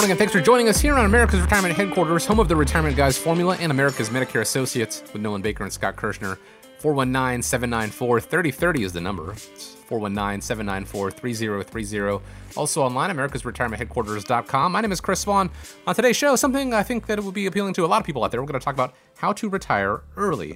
Morning, and thanks for joining us here on America's Retirement Headquarters, home of the Retirement Guys Formula and America's Medicare Associates with Nolan Baker and Scott Kirshner. 419 794 3030 is the number. 419 794 3030. Also online, americasretirementheadquarters.com. My name is Chris Swan. On today's show, something I think that it would be appealing to a lot of people out there. We're going to talk about how to retire early.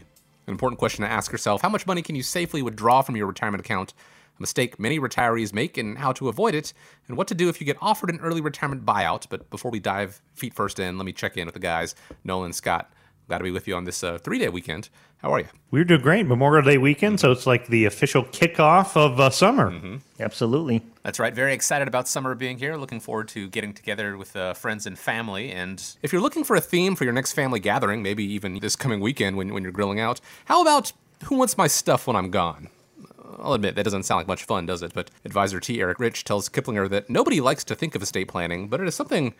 An important question to ask yourself how much money can you safely withdraw from your retirement account? A mistake many retirees make and how to avoid it, and what to do if you get offered an early retirement buyout. But before we dive feet first in, let me check in with the guys, Nolan, Scott. Glad to be with you on this uh, three day weekend. How are you? We're doing great. Memorial Day weekend, so it's like the official kickoff of uh, summer. Mm-hmm. Absolutely. That's right. Very excited about summer being here. Looking forward to getting together with uh, friends and family. And if you're looking for a theme for your next family gathering, maybe even this coming weekend when, when you're grilling out, how about Who Wants My Stuff When I'm Gone? I'll admit, that doesn't sound like much fun, does it? But advisor T. Eric Rich tells Kiplinger that nobody likes to think of estate planning, but it is something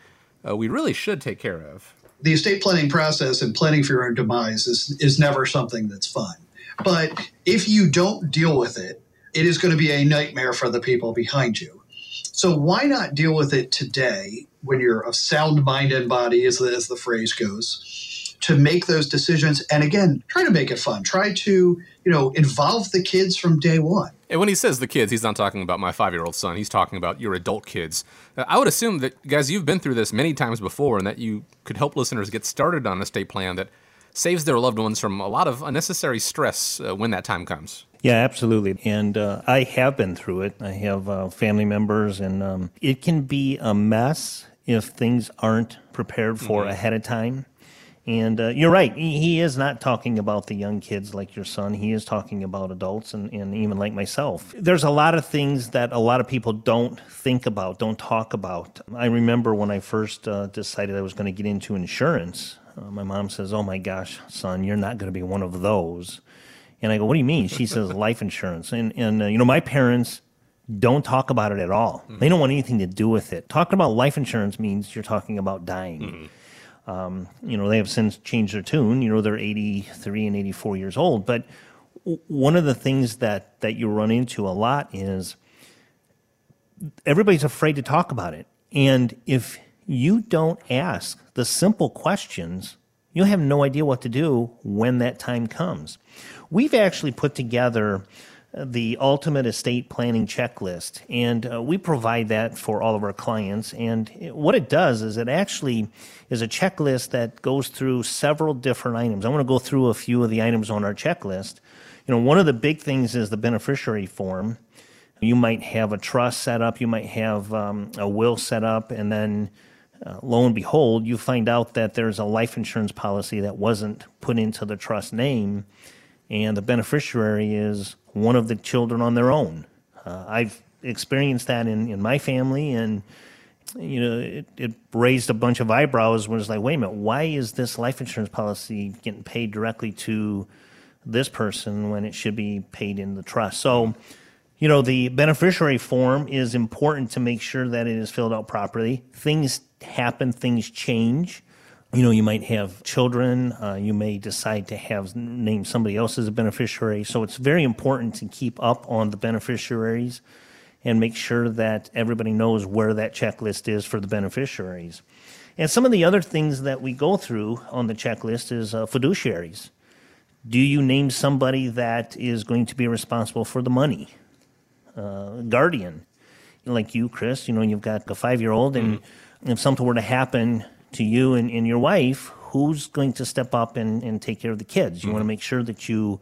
uh, we really should take care of. The estate planning process and planning for your own demise is, is never something that's fun. But if you don't deal with it, it is going to be a nightmare for the people behind you. So why not deal with it today when you're of sound mind and body, as the, as the phrase goes, to make those decisions? And again, try to make it fun. Try to you know, involve the kids from day one. And when he says the kids, he's not talking about my five year old son. He's talking about your adult kids. Uh, I would assume that, guys, you've been through this many times before and that you could help listeners get started on a estate plan that saves their loved ones from a lot of unnecessary stress uh, when that time comes. Yeah, absolutely. And uh, I have been through it. I have uh, family members, and um, it can be a mess if things aren't prepared for mm-hmm. ahead of time. And uh, you're right. He, is not talking about the young kids like your son. He is talking about adults and, and even like myself. There's a lot of things that a lot of people don't think about, don't talk about. I remember when I first uh, decided I was going to get into insurance, uh, my mom says, Oh my gosh, son, you're not going to be one of those. And I go, What do you mean? She says, Life insurance. And, and uh, you know, my parents don't talk about it at all. Mm-hmm. They don't want anything to do with it. Talking about life insurance means you're talking about dying. Mm-hmm. Um, you know, they have since changed their tune. You know, they're 83 and 84 years old. But one of the things that, that you run into a lot is everybody's afraid to talk about it. And if you don't ask the simple questions, you'll have no idea what to do when that time comes. We've actually put together the ultimate estate planning checklist, and uh, we provide that for all of our clients. And what it does is it actually is a checklist that goes through several different items. I want to go through a few of the items on our checklist. You know, one of the big things is the beneficiary form. You might have a trust set up, you might have um, a will set up, and then uh, lo and behold, you find out that there's a life insurance policy that wasn't put into the trust name, and the beneficiary is one of the children on their own. Uh, I've experienced that in, in my family, and you know, it, it raised a bunch of eyebrows when it's like, wait a minute, why is this life insurance policy getting paid directly to this person when it should be paid in the trust? So, you know, the beneficiary form is important to make sure that it is filled out properly. Things happen, things change you know, you might have children. Uh, you may decide to have name somebody else as a beneficiary. So it's very important to keep up on the beneficiaries and make sure that everybody knows where that checklist is for the beneficiaries. And some of the other things that we go through on the checklist is uh, fiduciaries. Do you name somebody that is going to be responsible for the money? Uh, guardian, like you, Chris. You know, you've got a five-year-old, and mm-hmm. if something were to happen to you and, and your wife, who's going to step up and, and take care of the kids? You mm-hmm. want to make sure that you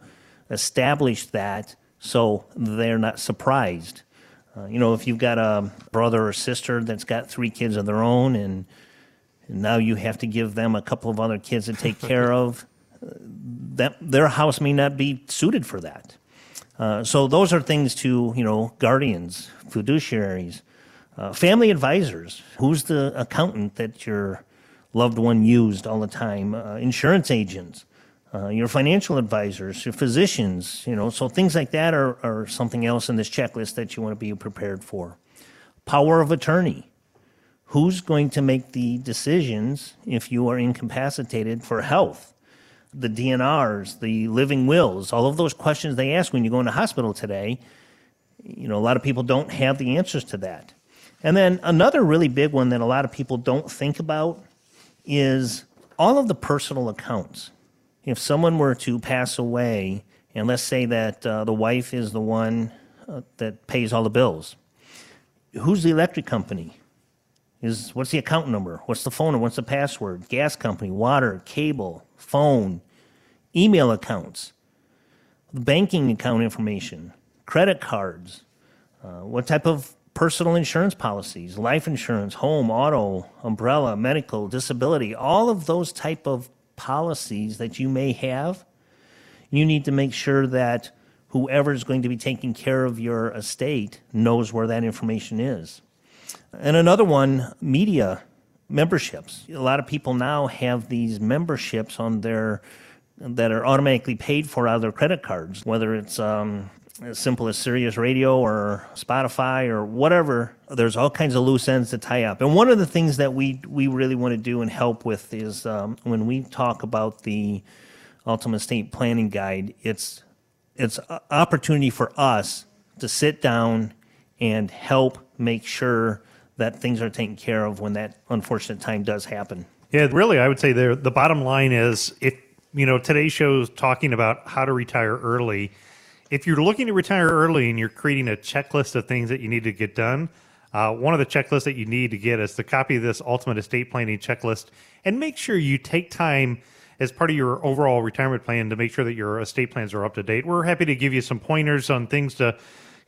establish that so they're not surprised. Uh, you know, if you've got a brother or sister that's got three kids of their own and, and now you have to give them a couple of other kids to take care of, that their house may not be suited for that. Uh, so those are things to, you know, guardians, fiduciaries, uh, family advisors. Who's the accountant that you're loved one used all the time, uh, insurance agents. uh, your financial advisors, your physicians, you know, so things like that are, are something else in this checklist that you want to be prepared for. Power of attorney. Who's going to make the decisions if you are incapacitated for health? The DNRs, the living wills, all of those questions they ask when you go into hospital today, you know, a lot of people don't have the answers to that. And then another really big one that a lot of people don't think about is all of the personal accounts. If someone were to pass away, and let's say that uh, the wife is the one uh, that pays all the bills, who's the electric company? Is what's the account number? What's the phone number? What's the password? Gas company, water, cable, phone, email accounts, banking account information, credit cards, uh, what type of personal insurance policies, life insurance, home, auto, umbrella, medical, disability, all of those type of policies that you may have, you need to make sure that whoever is going to be taking care of your estate knows where that information is. And another one, media memberships. A lot of people now have these memberships on their that are automatically paid for out of their credit cards, whether it's um, as simple as Sirius Radio or Spotify or whatever. There's all kinds of loose ends to tie up. And one of the things that we we really want to do and help with is um, when we talk about the Ultimate Estate Planning Guide. It's it's opportunity for us to sit down and help make sure that things are taken care of when that unfortunate time does happen. Yeah, really, I would say the the bottom line is if you know today's show is talking about how to retire early if you're looking to retire early and you're creating a checklist of things that you need to get done, uh, one of the checklists that you need to get is to copy this ultimate estate planning checklist and make sure you take time as part of your overall retirement plan to make sure that your estate plans are up to date. We're happy to give you some pointers on things to,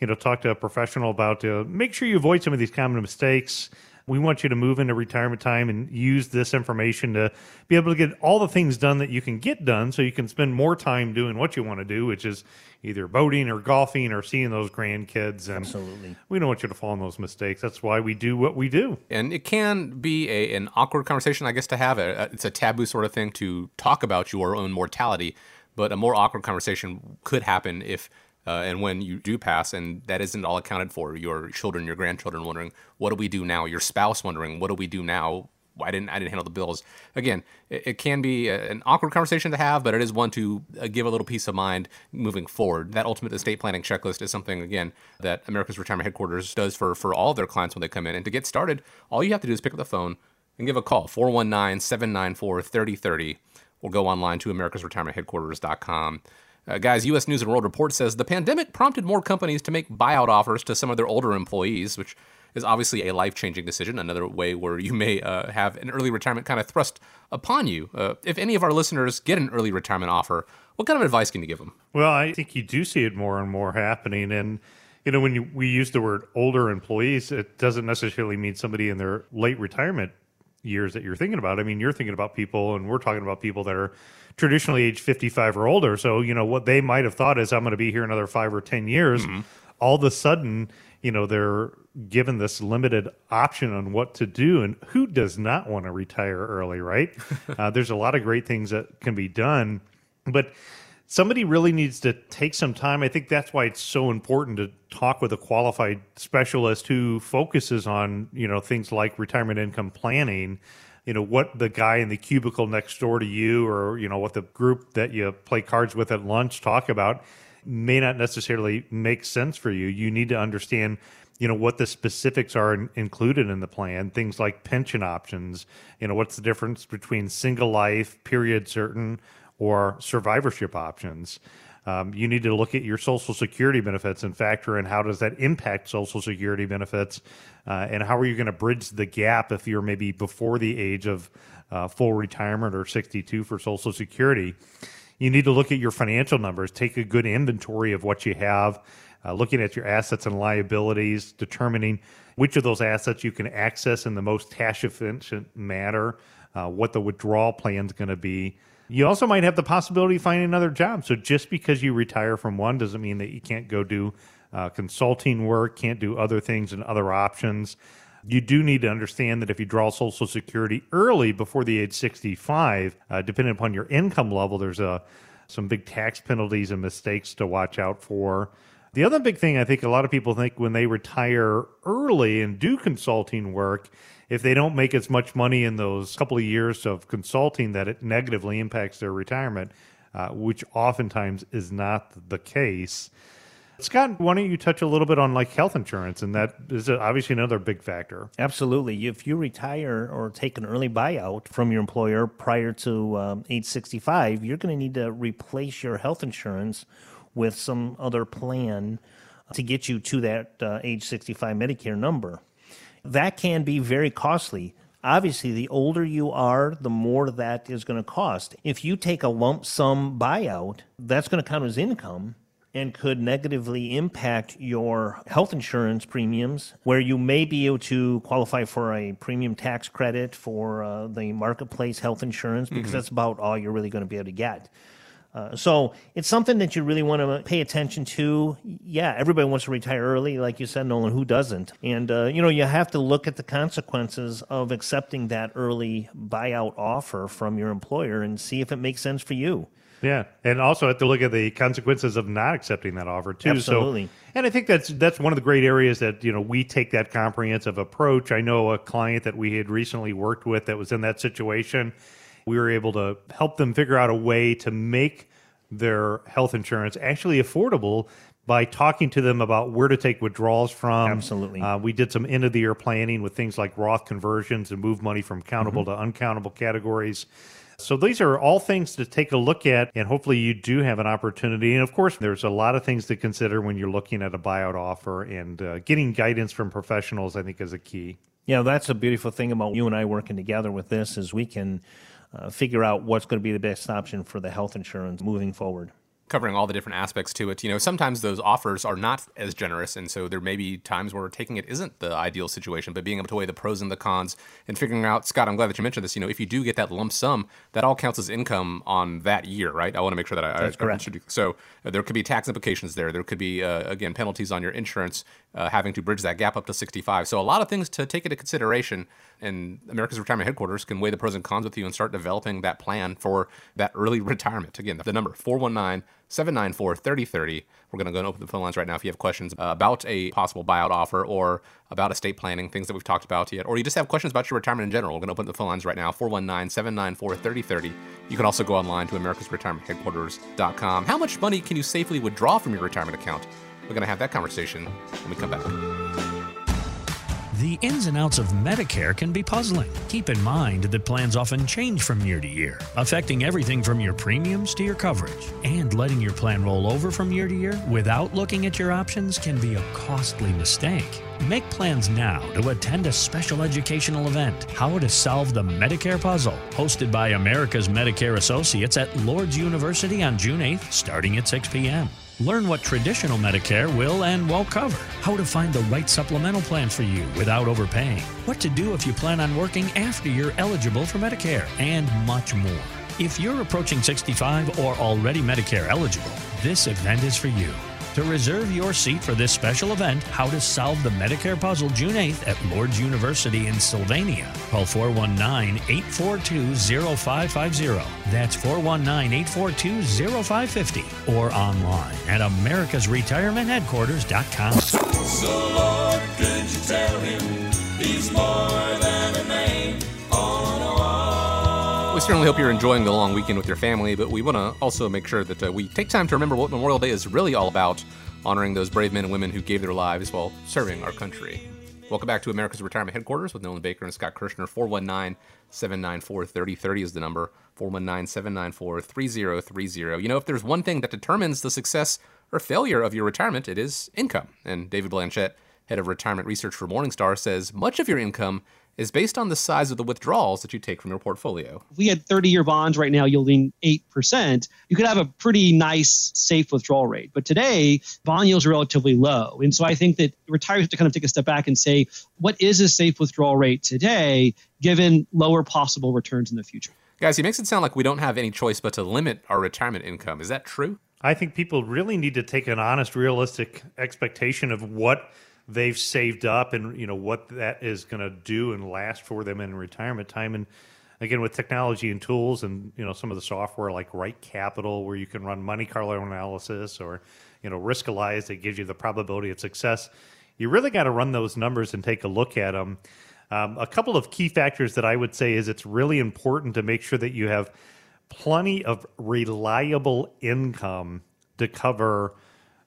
you know, talk to a professional about to make sure you avoid some of these common mistakes. We want you to move into retirement time and use this information to be able to get all the things done that you can get done so you can spend more time doing what you want to do, which is either boating or golfing or seeing those grandkids. And Absolutely. we don't want you to fall in those mistakes. That's why we do what we do. And it can be a, an awkward conversation, I guess, to have. Uh, it's a taboo sort of thing to talk about your own mortality, but a more awkward conversation could happen if uh, and when you do pass and that isn't all accounted for your children your grandchildren wondering what do we do now? Your spouse wondering what do we do now? Why didn't I didn't handle the bills? Again it, it can be a, an awkward conversation to have but it is one to uh, give a little peace of mind moving forward. That ultimate estate planning checklist is something again that America's retirement headquarters does for for all their clients when they come in. And to get started all you have to do is pick up the phone and give a call 419-794-3030 or go online to americasretirementheadquarters.com uh, guys, U.S. News and World Report says the pandemic prompted more companies to make buyout offers to some of their older employees, which is obviously a life changing decision. Another way where you may uh, have an early retirement kind of thrust upon you. Uh, if any of our listeners get an early retirement offer, what kind of advice can you give them? Well, I think you do see it more and more happening. And, you know, when you, we use the word older employees, it doesn't necessarily mean somebody in their late retirement years that you're thinking about. I mean, you're thinking about people, and we're talking about people that are traditionally age 55 or older. So, you know, what they might have thought is, I'm going to be here another five or 10 years. Mm-hmm. All of a sudden, you know, they're given this limited option on what to do. And who does not want to retire early, right? uh, there's a lot of great things that can be done. But somebody really needs to take some time. I think that's why it's so important to talk with a qualified specialist who focuses on, you know, things like retirement income planning. You know what the guy in the cubicle next door to you or you know what the group that you play cards with at lunch talk about may not necessarily make sense for you. You need to understand you know what the specifics are in, included in the plan things like pension options. You know what's the difference between single life period certain or survivorship options. Um, you need to look at your social security benefits and factor in how does that impact social security benefits uh, and how are you going to bridge the gap if you're maybe before the age of uh, full retirement or 62 for social security. You need to look at your financial numbers. Take a good inventory of what you have uh, looking at your assets and liabilities determining which of those assets you can access in the most cash efficient manner uh, what the withdrawal plan is going to be you also might have the possibility of finding another job. So just because you retire from one doesn't mean that you can't go do uh, consulting work, can't do other things and other options. You do need to understand that if you draw Social Security early before the age 65, uh, depending upon your income level, there's a some big tax penalties and mistakes to watch out for. The other big thing I think a lot of people think when they retire early and do consulting work, if they don't make as much money in those couple of years of consulting, that it negatively impacts their retirement, uh, which oftentimes is not the case. Scott, why don't you touch a little bit on like health insurance? And that is obviously another big factor. Absolutely. If you retire or take an early buyout from your employer prior to um, age 65, you're going to need to replace your health insurance with some other plan to get you to that uh, age 65 Medicare number. That can be very costly. Obviously, the older you are, the more that is going to cost. If you take a lump sum buyout, that's going to count as income and could negatively impact your health insurance premiums, where you may be able to qualify for a premium tax credit for uh, the marketplace health insurance because mm-hmm. that's about all you're really going to be able to get. Uh, so it's something that you really want to pay attention to. Yeah, everybody wants to retire early, like you said, Nolan. Who doesn't? And uh, you know, you have to look at the consequences of accepting that early buyout offer from your employer and see if it makes sense for you. Yeah, and also have to look at the consequences of not accepting that offer too. Absolutely. So, and I think that's that's one of the great areas that you know we take that comprehensive approach. I know a client that we had recently worked with that was in that situation. We were able to help them figure out a way to make their health insurance actually affordable by talking to them about where to take withdrawals from. Absolutely. Uh, we did some end of the year planning with things like Roth conversions and move money from countable mm-hmm. to uncountable categories. So these are all things to take a look at, and hopefully you do have an opportunity. And of course, there's a lot of things to consider when you're looking at a buyout offer, and uh, getting guidance from professionals, I think, is a key. Yeah, that's a beautiful thing about you and I working together with this is we can uh, figure out what's going to be the best option for the health insurance moving forward covering all the different aspects to it. You know, sometimes those offers are not as generous, and so there may be times where taking it isn't the ideal situation. But being able to weigh the pros and the cons and figuring out, Scott, I'm glad that you mentioned this. You know, if you do get that lump sum, that all counts as income on that year, right? I want to make sure that I, That's I, correct. I so uh, there could be tax implications there. There could be uh, again penalties on your insurance, uh, having to bridge that gap up to 65. So a lot of things to take into consideration. And America's Retirement Headquarters can weigh the pros and cons with you and start developing that plan for that early retirement. Again, the number 419- 794 3030. We're going to go and open the phone lines right now if you have questions about a possible buyout offer or about estate planning, things that we've talked about yet, or you just have questions about your retirement in general. We're going to open the phone lines right now 419 794 3030. You can also go online to americasretirementheadquarters.com. How much money can you safely withdraw from your retirement account? We're going to have that conversation when we come back. The ins and outs of Medicare can be puzzling. Keep in mind that plans often change from year to year, affecting everything from your premiums to your coverage. And letting your plan roll over from year to year without looking at your options can be a costly mistake. Make plans now to attend a special educational event, How to Solve the Medicare Puzzle, hosted by America's Medicare Associates at Lourdes University on June 8th, starting at 6 p.m. Learn what traditional Medicare will and won't cover, how to find the right supplemental plan for you without overpaying, what to do if you plan on working after you're eligible for Medicare, and much more. If you're approaching 65 or already Medicare eligible, this event is for you. To reserve your seat for this special event, How to Solve the Medicare Puzzle, June 8th at Lourdes University in Sylvania, call 419 842 0550. That's 419 842 0550 or online at americasretirementheadquarters.com. So, Lord, could you tell him he's more than certainly hope you're enjoying the long weekend with your family, but we want to also make sure that uh, we take time to remember what Memorial Day is really all about, honoring those brave men and women who gave their lives while serving our country. Welcome back to America's Retirement Headquarters with Nolan Baker and Scott Kirshner. 419 794 3030 is the number. 419 794 3030. You know, if there's one thing that determines the success or failure of your retirement, it is income. And David Blanchett, head of retirement research for Morningstar, says much of your income is based on the size of the withdrawals that you take from your portfolio. If we had 30 year bonds right now yielding 8%, you could have a pretty nice, safe withdrawal rate. But today, bond yields are relatively low. And so I think that retirees have to kind of take a step back and say, what is a safe withdrawal rate today, given lower possible returns in the future? Guys, he makes it sound like we don't have any choice but to limit our retirement income. Is that true? I think people really need to take an honest, realistic expectation of what they've saved up and you know what that is going to do and last for them in retirement time and again with technology and tools and you know some of the software like Right Capital where you can run Monte Carlo analysis or you know Riskalyze that gives you the probability of success. You really got to run those numbers and take a look at them. Um, a couple of key factors that I would say is it's really important to make sure that you have plenty of reliable income to cover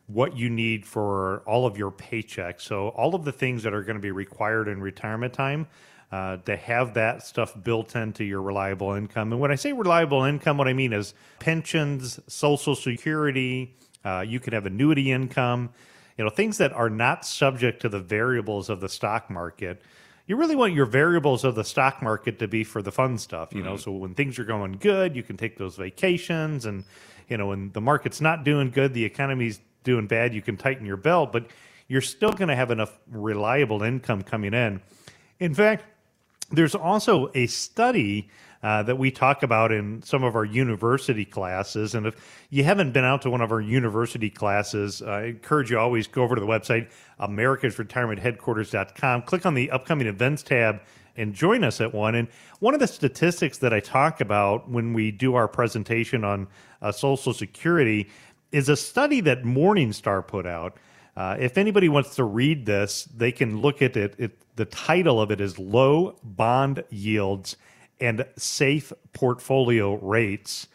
what you need for all of your paychecks. So all of the things that are going to be required in retirement time uh, to have that stuff built into your reliable income. And when I say reliable income, what I mean is pensions, Social Security. Uh, you can have annuity income. You know things that are not subject to the variables of the stock market. You really want your variables of the stock market to be for the fun stuff. You know, so when things are going good, you can take those vacations, and you know when the market's not doing good, the economy's doing bad, you can tighten your belt, but you're still going to have enough reliable income coming in. In fact, there's also a study uh, that we talk about in some of our university classes. And if you haven't been out to one of our university classes, I encourage you always go over to the website, americasretirementheadquarters.com, click on the upcoming events tab and join us at one. And one of the statistics that I talk about when we do our presentation on uh, Social Security is a study that Morningstar put out. Uh, if anybody wants to read this, they can look at it. it. The title of it is Low Bond Yields and Safe Portfolio Rates.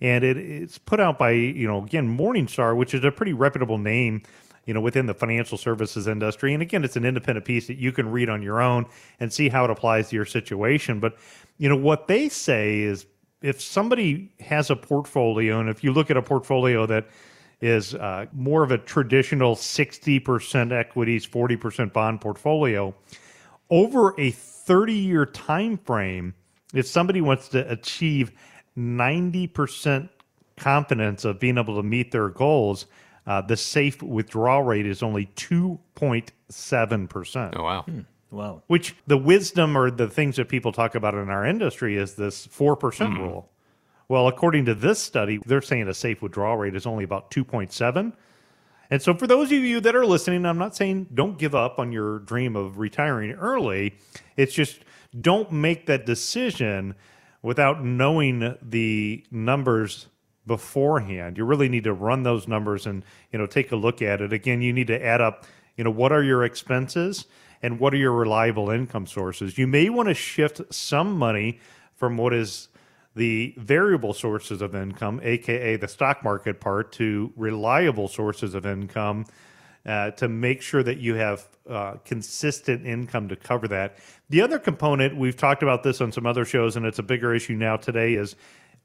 And it, it's put out by, you know, again, Morningstar, which is a pretty reputable name, you know, within the financial services industry. And again, it's an independent piece that you can read on your own and see how it applies to your situation. But, you know, what they say is if somebody has a portfolio, and if you look at a portfolio that is uh, more of a traditional 60% equities, 40% bond portfolio, over a 30 year time frame, if somebody wants to achieve 90% confidence of being able to meet their goals, uh, the safe withdrawal rate is only 2.7%. Oh, wow. Wow. Which the wisdom or the things that people talk about in our industry is this 4% hmm. rule. Well, according to this study, they're saying a safe withdrawal rate is only about 2.7. And so, for those of you that are listening, I'm not saying don't give up on your dream of retiring early. It's just don't make that decision without knowing the numbers beforehand. You really need to run those numbers and you know take a look at it. Again, you need to add up. You know what are your expenses and what are your reliable income sources. You may want to shift some money from what is the variable sources of income, aka the stock market part, to reliable sources of income uh, to make sure that you have uh, consistent income to cover that. The other component, we've talked about this on some other shows, and it's a bigger issue now today, is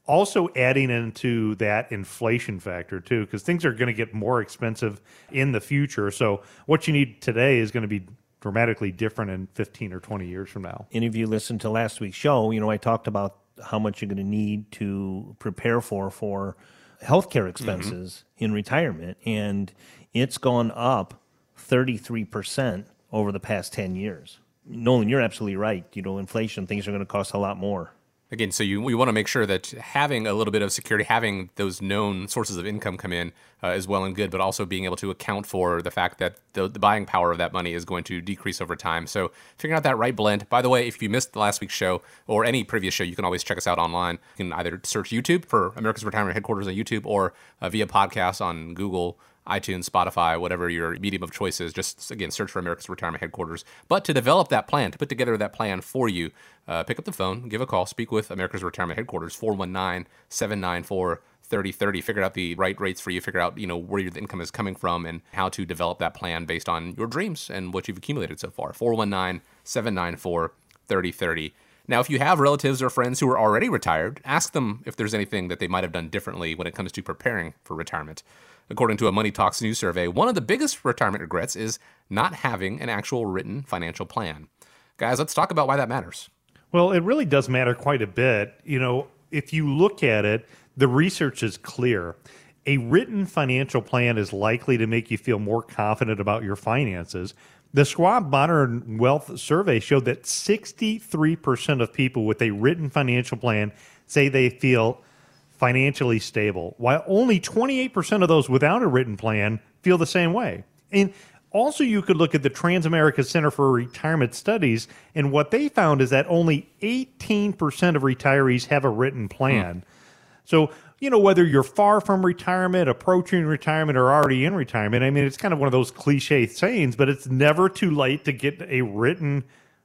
also adding into that inflation factor too, because things are going to get more expensive in the future. So what you need today is going to be dramatically different in 15 or 20 years from now. Any of you listened to last week's show, you know, I talked about how much you're going to need to prepare for for healthcare expenses mm-hmm. in retirement, and it's gone up 33% over the past 10 years. Nolan, you're absolutely right. You know, inflation, things are going to cost a lot more. Again, so you we want to make sure that having a little bit of security, having those known sources of income come in uh, is well and good, but also being able to account for the fact that the, the buying power of that money is going to decrease over time. So figuring out that right blend. By the way, if you missed last week's show or any previous show, you can always check us out online. You can either search YouTube for America's Retirement Headquarters on YouTube or uh, via podcast on Google iTunes, Spotify, whatever your medium of choice is. Just again, search for America's Retirement Headquarters. But to develop that plan, to put together that plan for you, uh, pick up the phone, give a call, speak with America's Retirement Headquarters, 419 794 3030 figure out the right rates for you figure out you know where your income is coming from and how to develop that plan based on your dreams and what you've accumulated so far 419-794-3030 now if you have relatives or friends who are already retired ask them if there's anything that they might have done differently when it comes to preparing for retirement According to a Money Talks News survey, one of the biggest retirement regrets is not having an actual written financial plan. Guys, let's talk about why that matters. Well, it really does matter quite a bit. You know, if you look at it, the research is clear. A written financial plan is likely to make you feel more confident about your finances. The Schwab Modern Wealth Survey showed that 63% of people with a written financial plan say they feel financially stable, while only 28% of those without a written plan feel the same way. And Also, you could look at the Transamerica Center for Retirement Studies, and what they found is that only 18% of retirees have a written plan. Hmm. So, you know, whether you're far from retirement, approaching retirement, or already in retirement, I mean, it's kind of one of those cliche sayings, but it's never too late to get a written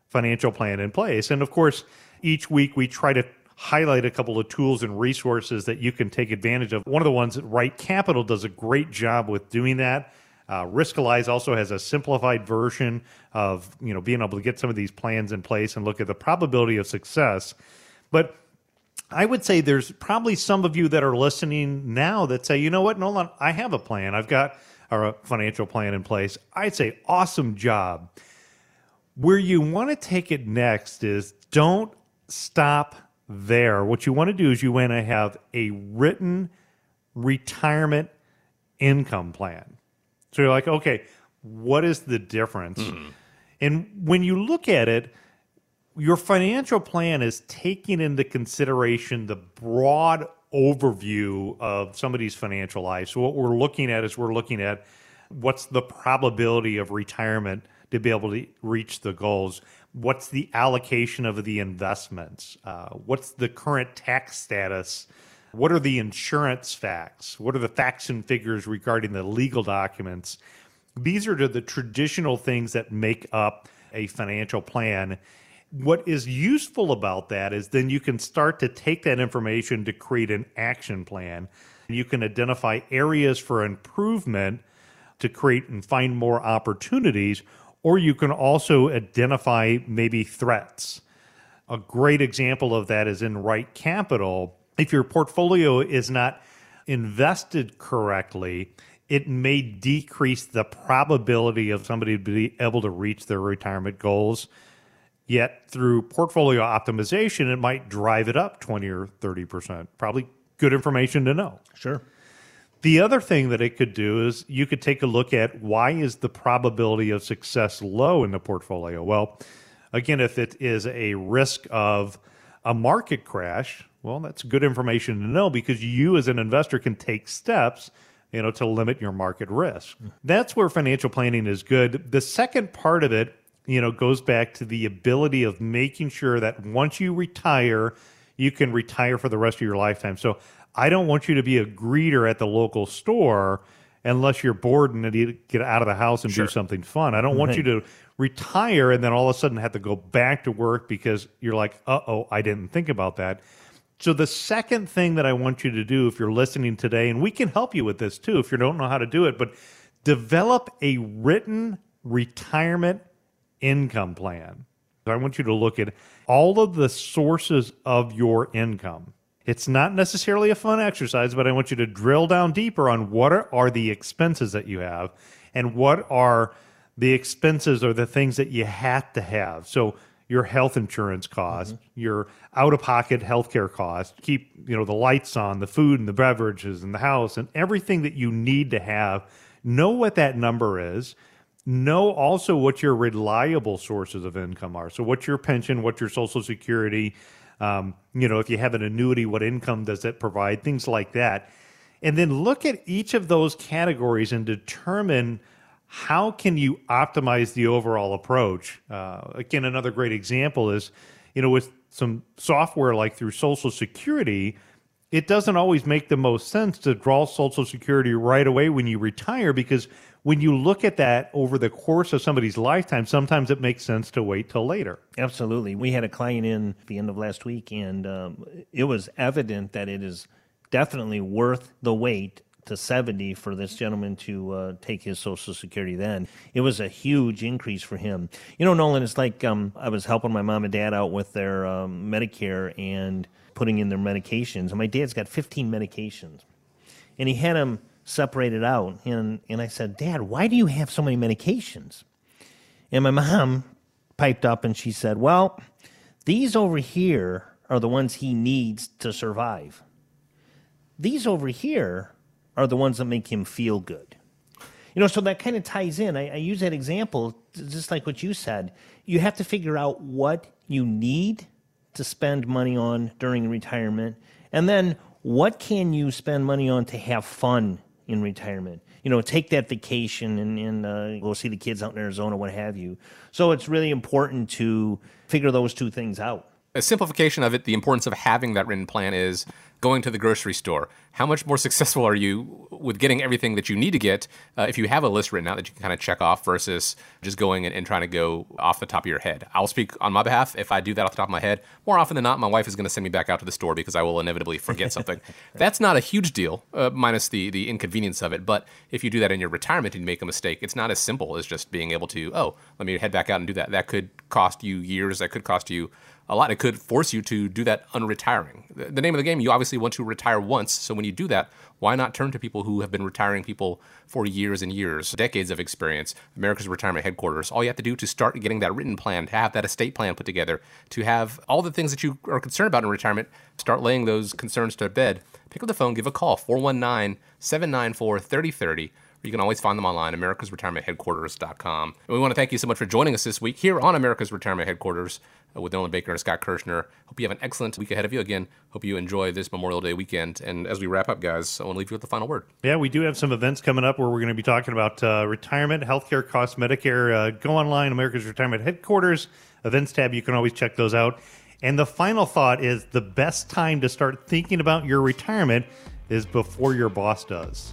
financial plan in place. And of course, each week we try to highlight a couple of tools and resources that you can take advantage of. One of the ones that Right Capital does a great job with doing that. Uh, Riskalyze also has a simplified version of you know being able to get some of these plans in place and look at the probability of success. But I would say there's probably some of you that are listening now that say, you know what, Nolan, I have a plan. I've got a financial plan in place. I'd say, awesome job. Where you want to take it next is don't stop there. What you want to do is you want to have a written retirement income plan. So you're like, okay, what is the difference? Hmm. And when you look at it, your financial plan is taking into consideration the broad overview of somebody's financial life. So what we're looking at is we're looking at what's the probability of retirement to be able to reach the goals. What's the allocation of the investments? Uh, what's the current tax status? What are the insurance facts? What are the facts and figures regarding the legal documents? These are the traditional things that make up a financial plan what is useful about that is then you can start to take that information to create an action plan. You can identify areas for improvement to create and find more opportunities, or you can also identify maybe threats. A great example of that is in Right Capital. If your portfolio is not invested correctly, it may decrease the probability of somebody to be able to reach their retirement goals. Yet through portfolio optimization, it might drive it up 20 or 30%. Probably good information to know. Sure. The other thing that it could do is you could take a look at why is the probability of success low in the portfolio? Well, again, if it is a risk of a market crash, well, that's good information to know because you as an investor can take steps, you know, to limit your market risk. Hmm. That's where financial planning is good. The second part of it you know, goes back to the ability of making sure that once you retire, you can retire for the rest of your lifetime. So I don't want you to be a greeter at the local store unless you're bored and need to get out of the house and do something fun. I don't want you to retire and then all of a sudden have to go back to work because you're like, uh oh, I didn't think about that. So the second thing that I want you to do if you're listening today, and we can help you with this too if you don't know how to do it, but develop a written retirement income plan. So I want you to look at all of the sources of your income. It's not necessarily a fun exercise, but I want you to drill down deeper on what are, are the expenses that you have and what are the expenses or the things that you have to have. So your health insurance cost, mm-hmm. your out of pocket healthcare cost, keep, you know, the lights on, the food and the beverages and the house and everything that you need to have. Know what that number is know also what your reliable sources of income are. So, what's your pension? What's your Social Security? Um, you know, if you have an annuity, what income does it provide? Things like that. And then look at each of those categories and determine how can you optimize the overall approach. Uh, again, another great example is, you know, with some software like through Social Security, it doesn't always make the most sense to draw Social Security right away when you retire because when you look at that over the course of somebody's lifetime, sometimes it makes sense to wait till later. Absolutely. We had a client in the end of last week, and um, it was evident that it is definitely worth the wait to 70 for this gentleman to uh, take his Social Security then. It was a huge increase for him. You know, Nolan, it's like um, I was helping my mom and dad out with their um, Medicare and putting in their medications, and my dad's got 15 medications. And he had them separated out. And, and I said, Dad, why do you have so many medications? And my mom piped up and she said, Well, these over here are the ones he needs to survive. These over here are the ones that make him feel good. You know, so that kind of ties in. I, I use that example, just like what you said. You have to figure out what you need to spend money on during retirement, and then what can you spend money on to have fun in retirement. You know, take that vacation and, and uh, go see the kids out in Arizona, what have you. So it's really important to figure those two things out. A simplification of it, the importance of having that written plan is going to the grocery store. How much more successful are you with getting everything that you need to get uh, if you have a list written out that you can kind of check off versus just going and, and, trying to go off the top of your head? I'll speak on my behalf. If I do that off the top of my head, more often than not, my wife is going to send me back out to the store because I will inevitably forget something. That's not a huge deal, uh, minus the the inconvenience of it. But if you do that in your retirement and you make a mistake, it's not as simple as just being able to, oh, let me head back out and do that. That could cost you years. That could cost you a lot. It could force you to do that unretiring. The name of the game, you obviously want to retire once. So when you do that, why not turn to people who have been retiring people for years and years, decades of experience? America's Retirement Headquarters. All you have to do to start getting that written plan, to have that estate plan put together, to have all the things that you are concerned about in retirement, start laying those concerns to bed. Pick up the phone, give a call, 419 794 3030 you can always find them online, americasretirementheadquarters.com. And we want to thank you so much for joining us this week here on America's Retirement Headquarters uh, with Nolan Baker and Scott Kirschner. Hope you have an excellent week ahead of you. Again, hope you enjoy this Memorial Day weekend. And as we wrap up, guys, I want to leave you with the final word. Yeah, we do have some events coming up where we're going to be talking about uh, retirement, healthcare costs, Medicare. Uh, go online, America's Retirement Headquarters, events tab. You can always check those out. And the final thought is the best time to start thinking about your retirement is before your boss does.